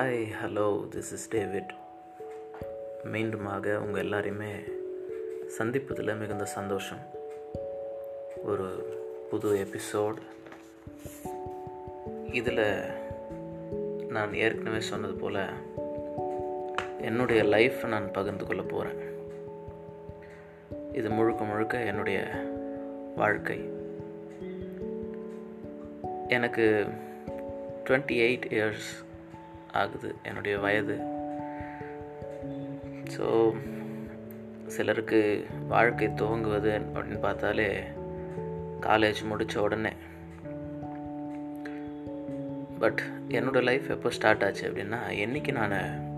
Hi hello this is David மீண்டுமாக உங்கள் எல்லாரையுமே சந்திப்பதில் மிகுந்த சந்தோஷம். ஒரு புது எபிசோட். இதில் நான் ஏற்கனவே சொன்னது போல் என்னுடைய லைஃப்பை நான் பகிர்ந்து கொள்ள போகிறேன் இது முழுக்க முழுக்க என்னுடைய வாழ்க்கை. எனக்கு டுவெண்ட்டி எயிட் இயர்ஸ் ஆகுது என்னுடைய வயது. ஸோ சிலருக்கு வாழ்க்கை துவங்குவது அப்படின்னு பார்த்தாலே காலேஜ் முடித்த உடனே. பட் என்னோடய லைஃப் எப்போ ஸ்டார்ட் ஆச்சு அப்படின்னா என்றைக்கு நான்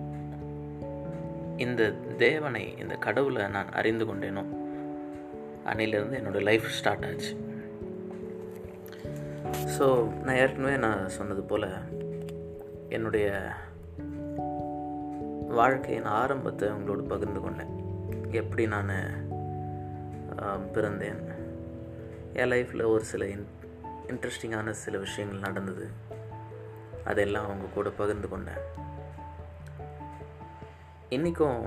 இந்த தேவனை இந்த கடவுளை நான் அறிந்து கொண்டேனோ அன்னையிலேருந்து என்னோடய லைஃப் ஸ்டார்ட் ஆச்சு. ஸோ நான் ஏற்கனவே நான் சொன்னது போல் என்னுடைய வாழ்க்கையின் ஆரம்பத்தை உங்களோடு பகிர்ந்து கொண்டேன். எப்படி நான் பிறந்தேன். என் லைஃப்பில் ஒரு சில இன் இன்ட்ரெஸ்டிங்கான சில விஷயங்கள் நடந்தது. அதெல்லாம் அவங்க கூட பகிர்ந்து கொண்டேன். இன்றைக்கும்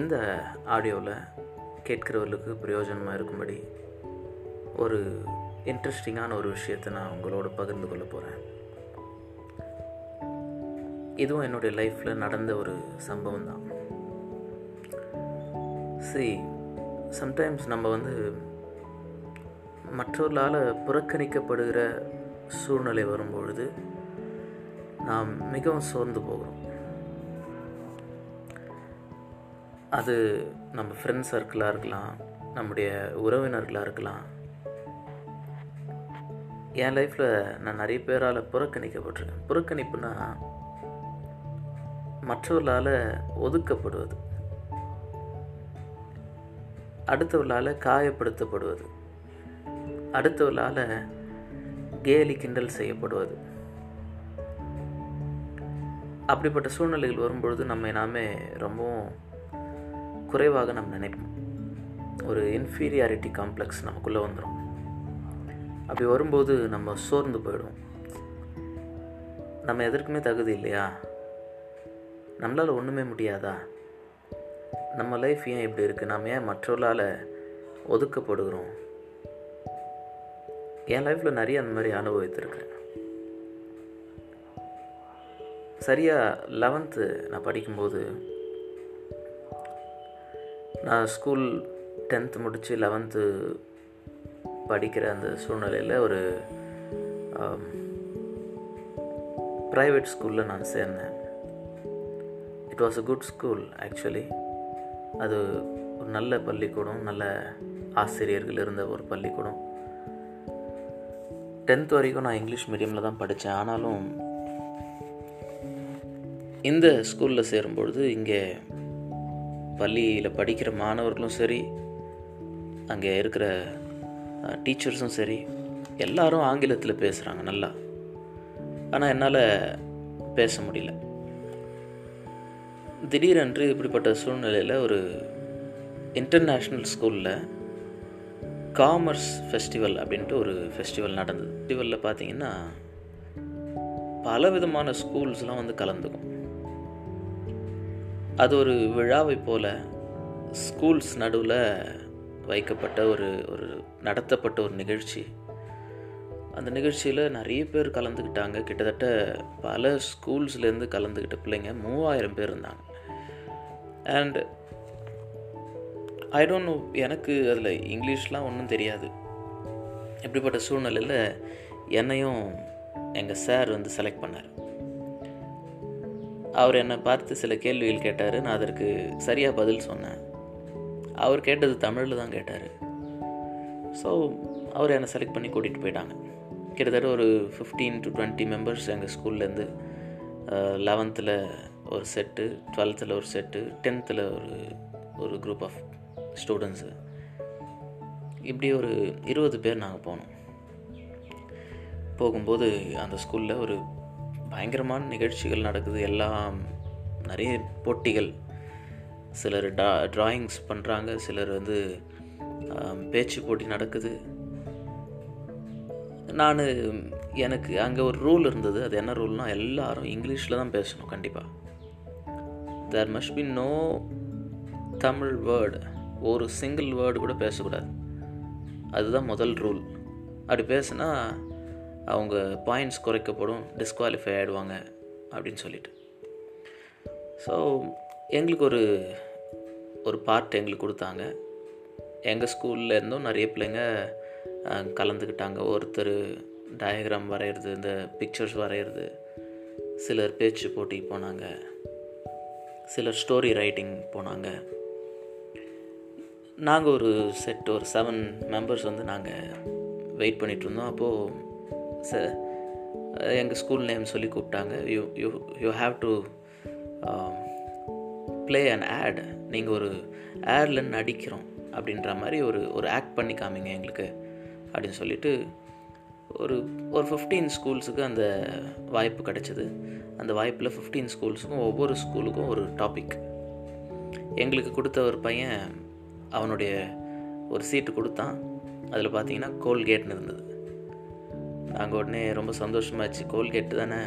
இந்த ஆடியோவில் கேட்கிறவர்களுக்கு பிரயோஜனமாக இருக்கும்படி ஒரு இன்ட்ரெஸ்டிங்கான ஒரு விஷயத்தை நான் உங்களோட பகிர்ந்து கொள்ள போகிறேன் இதுவும் என்னுடைய லைஃப்பில் நடந்த ஒரு சம்பவம் தான் சி சம்டைம்ஸ் நம்ம வந்து மற்றவர்களால் புறக்கணிக்கப்படுகிற சூழ்நிலை வரும்பொழுது நாம் மிகவும் சோர்ந்து போகிறோம். அது நம்ம ஃப்ரெண்ட்ஸ் சர்க்கிளாக இருக்கலாம் நம்முடைய உறவினர்களாக இருக்கலாம். என் லைஃப்பில் நான் நிறைய பேரால் புறக்கணிக்கப்பட்டிருக்கேன். புறக்கணிப்புனா மற்றவர்களால் ஒதுக்கப்படுவது. அடுத்தவர்களால் காயப்படுத்தப்படுவது. அடுத்தவர்களால் கேலி கிண்டல் செய்யப்படுவது. அப்படிப்பட்ட சூழ்நிலைகள் வரும்பொழுது நம்மை நாமே ரொம்பவும் குறைவாக நம்ம நினைப்போம். ஒரு இன்ஃபீரியாரிட்டி காம்ப்ளெக்ஸ் நமக்குள்ளே வந்துடும் அப்படி வரும்போது நம்ம சோர்ந்து போயிடும் நம்ம எதற்குமே தகுதி இல்லையா? நம்மளால் ஒன்றுமே முடியாதா? நம்ம லைஃப் ஏன் இப்படி இருக்குது நம்ம ஏன் மற்றவர்களால் ஒதுக்கப்படுகிறோம்? என் லைஃப்பில் நிறைய அந்த மாதிரி அனுபவித்திருக்கிறேன் சரியாக லெவன்த்து நான் படிக்கும்போது நான் ஸ்கூல் டென்த்து முடித்து லெவன்த்து படிக்கிற அந்த சூழ்நிலையில் ஒரு ப்ரைவேட் ஸ்கூலில் நான் சேர்ந்தேன். It was a good school actually அது ஒரு நல்ல பள்ளிக்கூடம் நல்ல ஆசிரியர்கள் இருந்த ஒரு பள்ளிக்கூடம். டென்த் வரைக்கும் நான் இங்கிலீஷ் மீடியமில் தான் படித்தேன். ஆனாலும் இந்த ஸ்கூலில் சேரும்பொழுது இங்கே பள்ளியில் படிக்கிற மாணவர்களும் சரி அங்கே இருக்கிற டீச்சர்ஸும் சரி எல்லாரும் ஆங்கிலத்தில் பேசுகிறாங்க நல்லா. ஆனால் என்னால் பேச முடியல. திடீரென்று இப்படிப்பட்ட சூழ்நிலையில் ஒரு இன்டர்நேஷ்னல் ஸ்கூலில் காமர்ஸ் ஃபெஸ்டிவல் அப்படின்ட்டு ஒரு ஃபெஸ்டிவல் நடந்தது. ஃபெஸ்டிவலில் பார்த்தீங்கன்னா பல விதமான ஸ்கூல்ஸ்லாம் வந்து கலந்துக்கும். அது ஒரு விழாவை போல் ஸ்கூல்ஸ் நடுவில் வைக்கப்பட்ட ஒரு ஒரு நடத்தப்பட்ட ஒரு நிகழ்ச்சி. அந்த நிகழ்ச்சியில் நிறைய பேர் கலந்துக்கிட்டாங்க. கிட்டத்தட்ட பல ஸ்கூல்ஸ்லேருந்து கலந்துக்கிட்ட பிள்ளைங்க மூவாயிரம் பேர் இருந்தாங்க. அண்ட் ஐ டோன்ட் நோ எனக்கு அதில் இங்கிலீஷ்லாம் ஒன்றும் தெரியாது. இப்படிப்பட்ட சூழ்நிலையில் என்னையும் எங்கள் சார் வந்து செலக்ட் பண்ணார். அவர் என்னை பார்த்து சில கேள்விகள் கேட்டார். நான் அதற்கு சரியாக பதில் சொன்னேன். அவர் கேட்டது தமிழில் தான் கேட்டார். ஸோ அவர் என்னை செலக்ட் பண்ணி கூட்டிகிட்டு போயிட்டாங்க. கிட்டத்தட்ட ஒரு ஃபிஃப்டீன் டு டுவெண்ட்டி மெம்பர்ஸ் எங்கள் ஸ்கூல்லேருந்து லெவன்த்தில் ஒரு செட்டு டுவெல்த்தில் ஒரு செட்டு டென்த்தில் ஒரு ஒரு குரூப் ஆஃப் ஸ்டூடெண்ட்ஸு இப்படி ஒரு இருபது பேர் நாங்கள் போனோம். போகும்போது அந்த ஸ்கூலில் ஒரு பயங்கரமான நிகழ்ச்சிகள் நடக்குது. எல்லாம் நிறைய போட்டிகள். சிலர் டா ட்ராயிங்ஸ் பண்ணுறாங்க சிலர் வந்து um, பேச்சு போட்டி நடக்குது. நான் எனக்கு அங்கே ஒரு ரூல் இருந்தது. அது என்ன ரூல்னால் எல்லாரும் இங்கிலீஷில் தான் பேசணும் கண்டிப்பாக there must be no Tamil word ஒரு சிங்கிள் வேர்டு கூட பேசக்கூடாது. அதுதான் முதல் ரூல் அப்படி பேசுனா அவங்க பாயிண்ட்ஸ் குறைக்கப்படும் டிஸ்குவாலிஃபை ஆகிடுவாங்க அப்படின்னு சொல்லிட்டு. ஸோ எங்களுக்கு ஒரு ஒரு பார்ட் எங்களுக்கு கொடுத்தாங்க. எங்கள் ஸ்கூலில் இருந்தும் நிறைய பிள்ளைங்க கலந்துக்கிட்டாங்க. ஒருத்தர் டயக்ராம் வரைகிறது இந்த பிக்சர்ஸ் வரைகிறது சிலர் பேச்சு போட்டிக்கு போனாங்க. சிலர் ஸ்டோரி ரைட்டிங் போனாங்க. நாங்கள் ஒரு செட் ஒரு செவன் மெம்பர்ஸ் வந்து நாங்கள் வெயிட் பண்ணிகிட்ருந்தோம் இருந்தோம். அப்போது ச எங்கள் ஸ்கூல் நேம் சொல்லி கூப்பிட்டாங்க. You you you have to play and ad நீங்கள் ஒரு ஆடில் நடிக்கிறோம். அப்படின்ற மாதிரி ஒரு ஒரு ஆக்ட் பண்ணி காமிங்க எங்களுக்கு. அப்படின்னு சொல்லிட்டு ஒரு ஒரு ஃபிஃப்டீன் ஸ்கூல்ஸுக்கு அந்த வாய்ப்பு கிடைச்சிது. அந்த வாய்ப்பில் ஃபிஃப்டீன் ஸ்கூல்ஸுக்கும் ஒவ்வொரு ஸ்கூலுக்கும் ஒரு டாபிக் எங்களுக்கு கொடுத்த ஒரு பையன் அவனுடைய ஒரு சீட்டு கொடுத்தான். அதில் பார்த்தீங்கன்னா கோல்கேட்னு இருந்தது. நாங்கள் உடனே ரொம்ப சந்தோஷமாச்சு. கோல்கேட்டு தானே?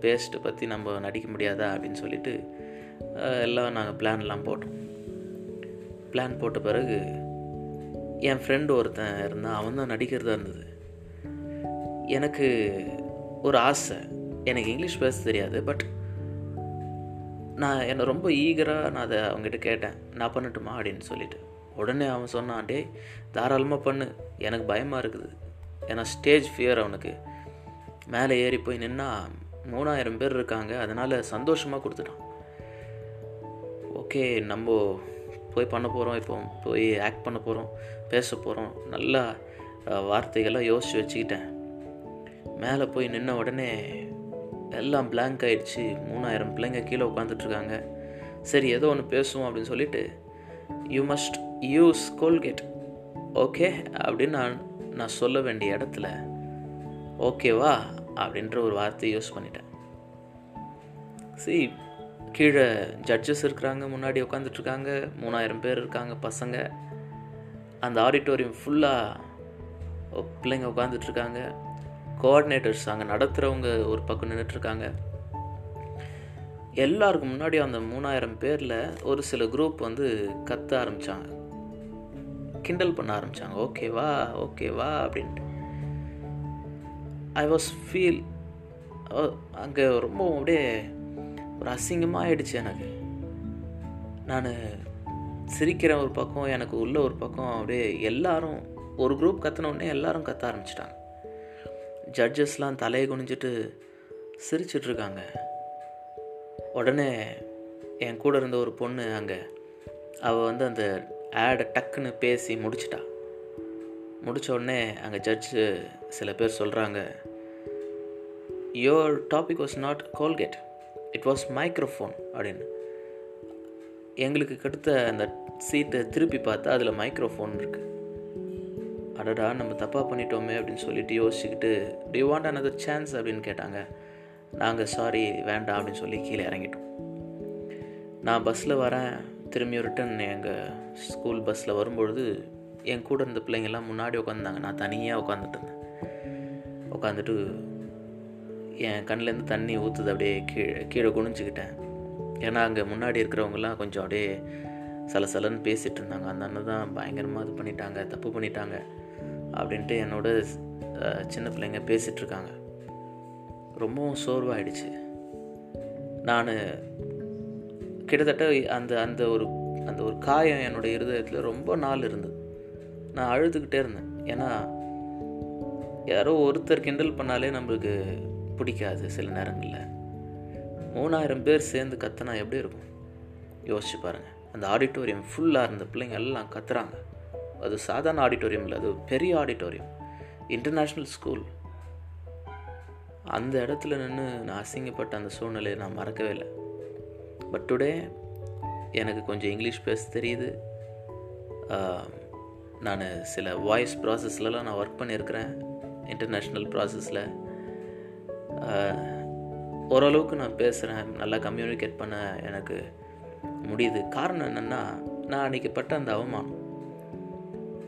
பேஸ்ட்டு பற்றி நம்ம நடிக்க முடியாதா? அப்படின்னு சொல்லிட்டு எல்லாம் நாங்கள் பிளான்லாம் போட்டோம். பிளான் போட்ட பிறகு என் ஃப்ரெண்டு ஒருத்தன் இருந்தான். அவன் தான் நடிக்கிறதா இருந்தது. எனக்கு ஒரு ஆசை. எனக்கு இங்கிலீஷ் பேச தெரியாது பட் நான் என்னை ரொம்ப ஈகராக நான் அதை அவங்ககிட்ட கேட்டேன். நான் பண்ணட்டுமா அப்படின்னு சொல்லிட்டு. உடனே அவன் சொன்னான் டே தாராளமாக பண்ணு. எனக்கு பயமாக இருக்குது. ஏன்னா ஸ்டேஜ் ஃபியர் அவனுக்கு. மேலே ஏறி போய் நின்னா மூணாயிரம் பேர் இருக்காங்க. அதனால் சந்தோஷமாக கொடுத்துட்டான். ஓகே நம்ம போய் பண்ண போகிறோம் இப்போ போய் ஆக்ட் பண்ண போகிறோம் பேச போகிறோம் நல்லா வார்த்தைகள்லாம் யோசித்து வச்சுக்கிட்டேன். மேலே போய் நின்ன உடனே எல்லாம் பிளாங்க் ஆகிடுச்சு மூணாயிரம் பிள்ளைங்க கீழே உட்காந்துட்ருக்காங்க சரி ஏதோ ஒன்று பேசுவோம் அப்படின்னு சொல்லிட்டு you must use Colgate okay அப்படின்னு நான் நான் சொல்ல வேண்டிய இடத்துல ஓகேவா அப்படின்ற ஒரு வார்த்தையை யூஸ் பண்ணிட்டேன். சி கீழே ஜட்ஜஸ் இருக்கிறாங்க முன்னாடி உட்காந்துட்ருக்காங்க மூணாயிரம் பேர் இருக்காங்க பசங்க. அந்த ஆடிட்டோரியம் ஃபுல்லாக பிள்ளைங்க உட்காந்துட்ருக்காங்க கோஆர்டினேட்டர்ஸ் அங்கே நடத்துகிறவங்க ஒரு பக்கம் நின்றுட்டுருக்காங்க எல்லாருக்கும் முன்னாடி அந்த மூணாயிரம் பேரில் ஒரு சில குரூப் வந்து கத்த ஆரம்பித்தாங்க கிண்டல் பண்ண ஆரம்பித்தாங்க ஓகேவா ஓகேவா அப்படின்ட்டு. ஐ வாஸ் ஃபீல் அங்கே ரொம்ப அப்படியே ஒரு அசிங்கமாக ஆயிடுச்சு எனக்கு. நான் சிரிக்கிற ஒரு பக்கம் எனக்கு உள்ள ஒரு பக்கம் அப்படியே எல்லாரும் ஒரு குரூப் கத்தின உடனே எல்லாரும் கத்த ஆரம்பிச்சிட்டாங்க. ஜட்ஜஸ்லாம் தலையை குனிஞ்சிட்டு சிரிச்சிட்ருக்காங்க. உடனே என் கூட இருந்த ஒரு பொண்ணு அங்கே அவள் வந்து அந்த ஆடை டக்குன்னு பேசி முடிச்சிட்டா. முடிச்ச உடனே அங்கே ஜட்ஜு சில பேர் சொல்கிறாங்க your topic was not Colgate it was microphone அப்படின்னு. எங்களுக்கு கெடுத்த அந்த சீட்டை திருப்பி பார்த்தா அதில் மைக்ரோஃபோன் இருக்குது அடடா நம்ம தப்பாக பண்ணிட்டோமே அப்படின்னு சொல்லிட்டு யோசிச்சுக்கிட்டு டி வாண்ட் அனதர் சான்ஸ் அப்படின்னு கேட்டாங்க. நாங்கள் சாரி வேண்டாம் அப்படின்னு சொல்லி கீழே இறங்கிட்டோம். நான் பஸ்ஸில் வரேன். திரும்பி ரிட்டன் எங்கள் ஸ்கூல் பஸ்ஸில் வரும்பொழுது என் கூட இருந்த பிள்ளைங்கெல்லாம் முன்னாடி உட்காந்தாங்க நான் தனியாக உட்காந்துட்டு இருந்தேன். உட்காந்துட்டு என் கண்ணிலேருந்து தண்ணி ஊற்றுது அப்படியே கீழே கீழே குனிஞ்சுக்கிட்டேன். ஏன்னா அங்கே முன்னாடி இருக்கிறவங்கலாம் கொஞ்சம் அப்படியே சலசலன்னு பேசிகிட்டு இருந்தாங்க. அந்த அண்ணன் தான் பயங்கரமாக இது பண்ணிட்டாங்க தப்பு பண்ணிட்டாங்க அப்படின்ட்டு என்னோட சின்ன பிள்ளைங்க பேசிகிட்டு இருக்காங்க. ரொம்பவும் சோர்வாயிடுச்சு. நான் கிட்டத்தட்ட அந்த அந்த ஒரு அந்த ஒரு காயம் என்னோடய இருதயத்தில் ரொம்ப நாள் இருந்தது. நான் அழுதுகிட்டே இருந்தேன். ஏன்னா யாரோ ஒருத்தர் கிண்டல் பண்ணாலே நம்மளுக்கு பிடிக்காது சில நேரங்களில். மூணாயிரம் பேர் சேர்ந்து கத்துனா எப்படி இருக்கும்? யோசிச்சு பாருங்கள் அந்த ஆடிட்டோரியம் ஃபுல்லாக இருந்த பிள்ளைங்க எல்லாம் கத்துறாங்க. அது சாதாரண ஆடிட்டோரியம் இல்லை அது பெரிய ஆடிட்டோரியம். இன்டர்நேஷ்னல் ஸ்கூல் அந்த இடத்துல நின்று நான் அசிங்கப்பட்ட அந்த சூழ்நிலையை நான் மறக்கவே இல்லை. பட் டுடே எனக்கு கொஞ்சம் இங்கிலீஷ் பேச தெரியுது. நான் சில வாய்ஸ் ப்ராசஸ்லலாம் நான் ஒர்க் பண்ணியிருக்கிறேன். இன்டர்நேஷ்னல் ப்ராசஸில் ஓரளவுக்கு நான் பேசுகிறேன் நல்லா கம்யூனிகேட் பண்ண எனக்கு முடியுது. காரணம் என்னென்னா நான் அன்றைக்கி பட்ட அந்த அவமானம்.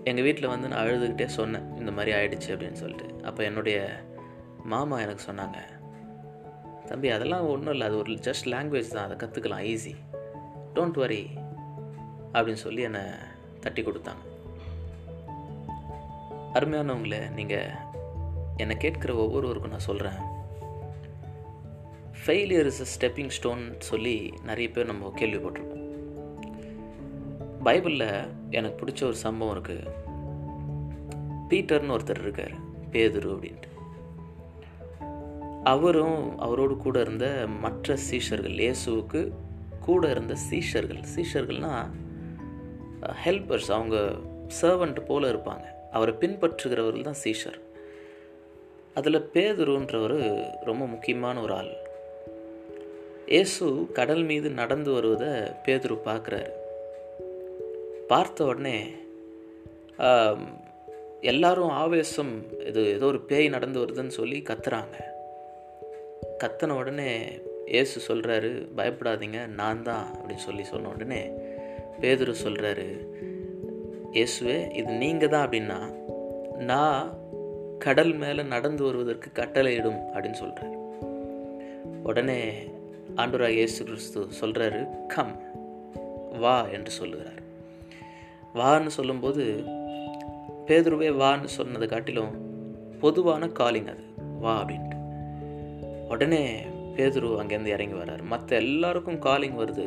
எங்கள் வீட்டில் வந்து நான் அழுதுகிட்டே சொன்னேன் இந்த மாதிரி ஆயிடுச்சு அப்படின்னு சொல்லிட்டு. அப்போ என்னுடைய மாமா எனக்கு சொன்னாங்க தம்பி அதெல்லாம் ஒன்றும் இல்லை அது ஒரு ஜஸ்ட் லாங்குவேஜ் தான் அதை கற்றுக்கலாம் ஈஸி டோன்ட் வரி அப்படின்னு சொல்லி என்னை தட்டி கொடுத்தாங்க. அருமையானவங்களே நீங்கள் என்னை கேட்குற ஒவ்வொருவருக்கும் நான் சொல்கிறேன் failure is a stepping stone சொல்லி நிறைய பேர் நம்ம கேள்விப்பட்டிருக்கோம் பைபிளில் எனக்கு பிடிச்ச ஒரு சம்பவம் இருக்குது பீட்டர்னு ஒருத்தர் இருக்கார் பேதுரு அப்படின்ட்டு. அவரும் அவரோடு கூட இருந்த மற்ற சீஷர்கள் இயேசுவுக்கு கூட இருந்த சீஷர்கள். சீஷர்கள்னால் ஹெல்பர்ஸ் அவங்க சர்வன்ட் போல இருப்பாங்க. அவரை பின்பற்றுகிறவர்கள் தான் சீஷர். அதில் பேதுருன்றவர் ரொம்ப முக்கியமான ஒரு ஆள். இயேசு கடல் மீது நடந்து வருவதை பேதுரு பார்க்குறாரு. பார்த்த உடனே எல்லாரும் ஆவேசம் இது ஏதோ ஒரு பேய் நடந்து வருதுன்னு சொல்லி கத்துறாங்க. கத்தின உடனே இயேசு சொல்கிறாரு பயப்படாதீங்க நான் தான் அப்படின்னு சொல்லி சொன்ன உடனே பேதுரு சொல்கிறாரு இயேசுவே இது நீங்கள் தான் அப்படின்னா நான் கடல் மேலே நடந்து வருவதற்கு கட்டளையிடும் அப்படின்னு சொல்கிறார் உடனே ஆண்டுரா இயேசு கிறிஸ்து சொல்கிறாரு கம் வா என்று சொல்லுகிறார். வான்னு சொல்லும்போது பேதுருவே வான்னு சொன்னதை காட்டிலும் பொதுவான காலிங் அது வா அப்படின்ட்டு. உடனே பேதுரு அங்கேருந்து இறங்கி வர்றார் மற்ற எல்லாருக்கும் காலிங் வருது.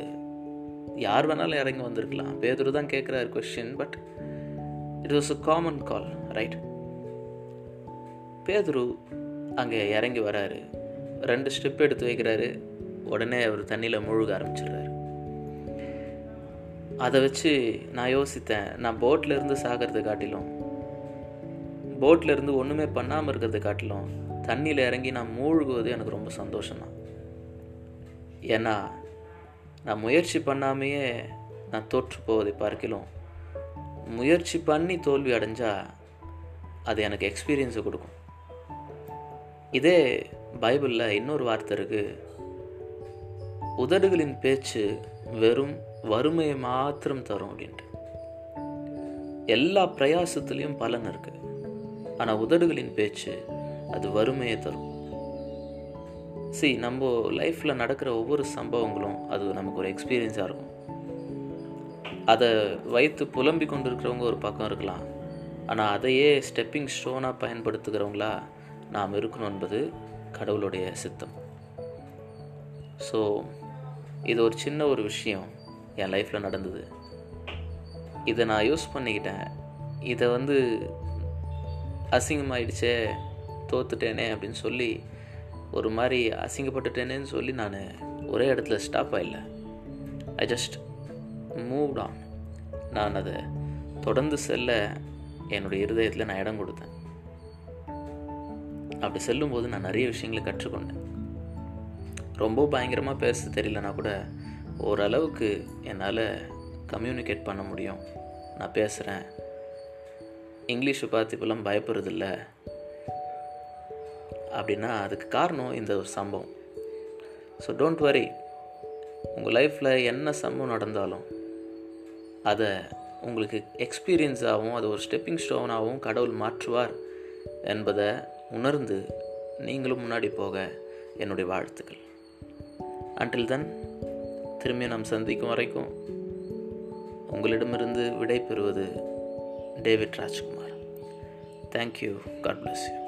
யார் வேணாலும் இறங்கி வந்திருக்கலாம். பேதுரு தான் கேட்குறாரு question but it was a common call right பேதுரு அங்கே இறங்கி வராரு. ரெண்டு ஸ்டெப் எடுத்து வைக்கிறாரு. உடனே அவர் தண்ணியில் முழுக ஆரம்பிச்சிடுறாரு. அதை வச்சு நான் யோசித்தேன் நான் போட்டில் இருந்து சாகிறது காட்டிலும் போட்டில் இருந்து ஒன்றுமே பண்ணாமல் இருக்கிறது காட்டிலும் தண்ணியில் இறங்கி நான் மூழ்குவது எனக்கு ரொம்ப சந்தோஷம்தான். ஏன்னா நான் முயற்சி பண்ணாமையே நான் தோற்று போவதை பார்க்கலாம் முயற்சி பண்ணி தோல்வி அடைஞ்சால் அது எனக்கு எக்ஸ்பீரியன்ஸை கொடுக்கும். இதே பைபிளில் இன்னொரு வார்த்தை இருக்குது உதடுகளின் பேச்சு வெறும் வறுமையை மாத்திரம் தரும் அப்படின்ட்டு. எல்லா பிரயாசத்துலேயும் பலன் இருக்குது ஆனால் உதடுகளின் பேச்சு அது வறுமையை தரும். சி நம்ம லைஃப்பில் நடக்கிற ஒவ்வொரு சம்பவங்களும் அது நமக்கு ஒரு எக்ஸ்பீரியன்ஸாக இருக்கும். அதை வைத்து புலம்பி கொண்டு இருக்கிறவங்க ஒரு பக்கம் இருக்கலாம். ஆனால் அதையே ஸ்டெப்பிங் ஸ்டோனாக பயன்படுத்துகிறவங்களா நாம் இருக்கணும் என்பது கடவுளுடைய சித்தம். ஸோ இது ஒரு சின்ன ஒரு விஷயம் என் லைஃப்பில் நடந்தது. இதை நான் யூஸ் பண்ணிக்கிட்டேன். இதை வந்து அசிங்கமாயிடுச்சே தோத்துட்டேனே அப்படின்னு சொல்லி ஒரு மாதிரி அசிங்கப்பட்டுட்டேனேன்னு சொல்லி நான் ஒரே இடத்துல ஸ்டாப் ஆகல ஐ ஜஸ்ட் மூவ் ஆன் நான் அதை தொடர்ந்து செல்ல என்னுடைய இருதயத்தில் நான் இடம் கொடுத்தேன். அப்படி செல்லும்போது நான் நிறைய விஷயங்களை கற்றுக்கொண்டேன். ரொம்ப பயங்கரமாக பேச தெரியலனா கூட ஓரளவுக்கு என்னால் கம்யூனிகேட் பண்ண முடியும். நான் பேசுகிறேன் இங்கிலீஷை பார்த்து இப்போல்லாம் பயப்படுறதில்ல. அப்படின்னா அதுக்கு காரணம் இந்த ஒரு சம்பவம். ஸோ டோன்ட் வரி உங்கள் லைஃப்பில் என்ன சம்பவம் நடந்தாலும் அதை உங்களுக்கு எக்ஸ்பீரியன்ஸாகவும் அது ஒரு ஸ்டெப்பிங் ஸ்டோனாகவும் கடவுள் மாற்றுவார் என்பதை உணர்ந்து நீங்களும் முன்னாடி போக என்னுடைய வாழ்த்துக்கள். அன்டில் தன் திரும்பி நாம் சந்திக்கும் வரைக்கும் உங்களிடமிருந்து விடை பெறுவது David Rajkumar. Thank you God bless you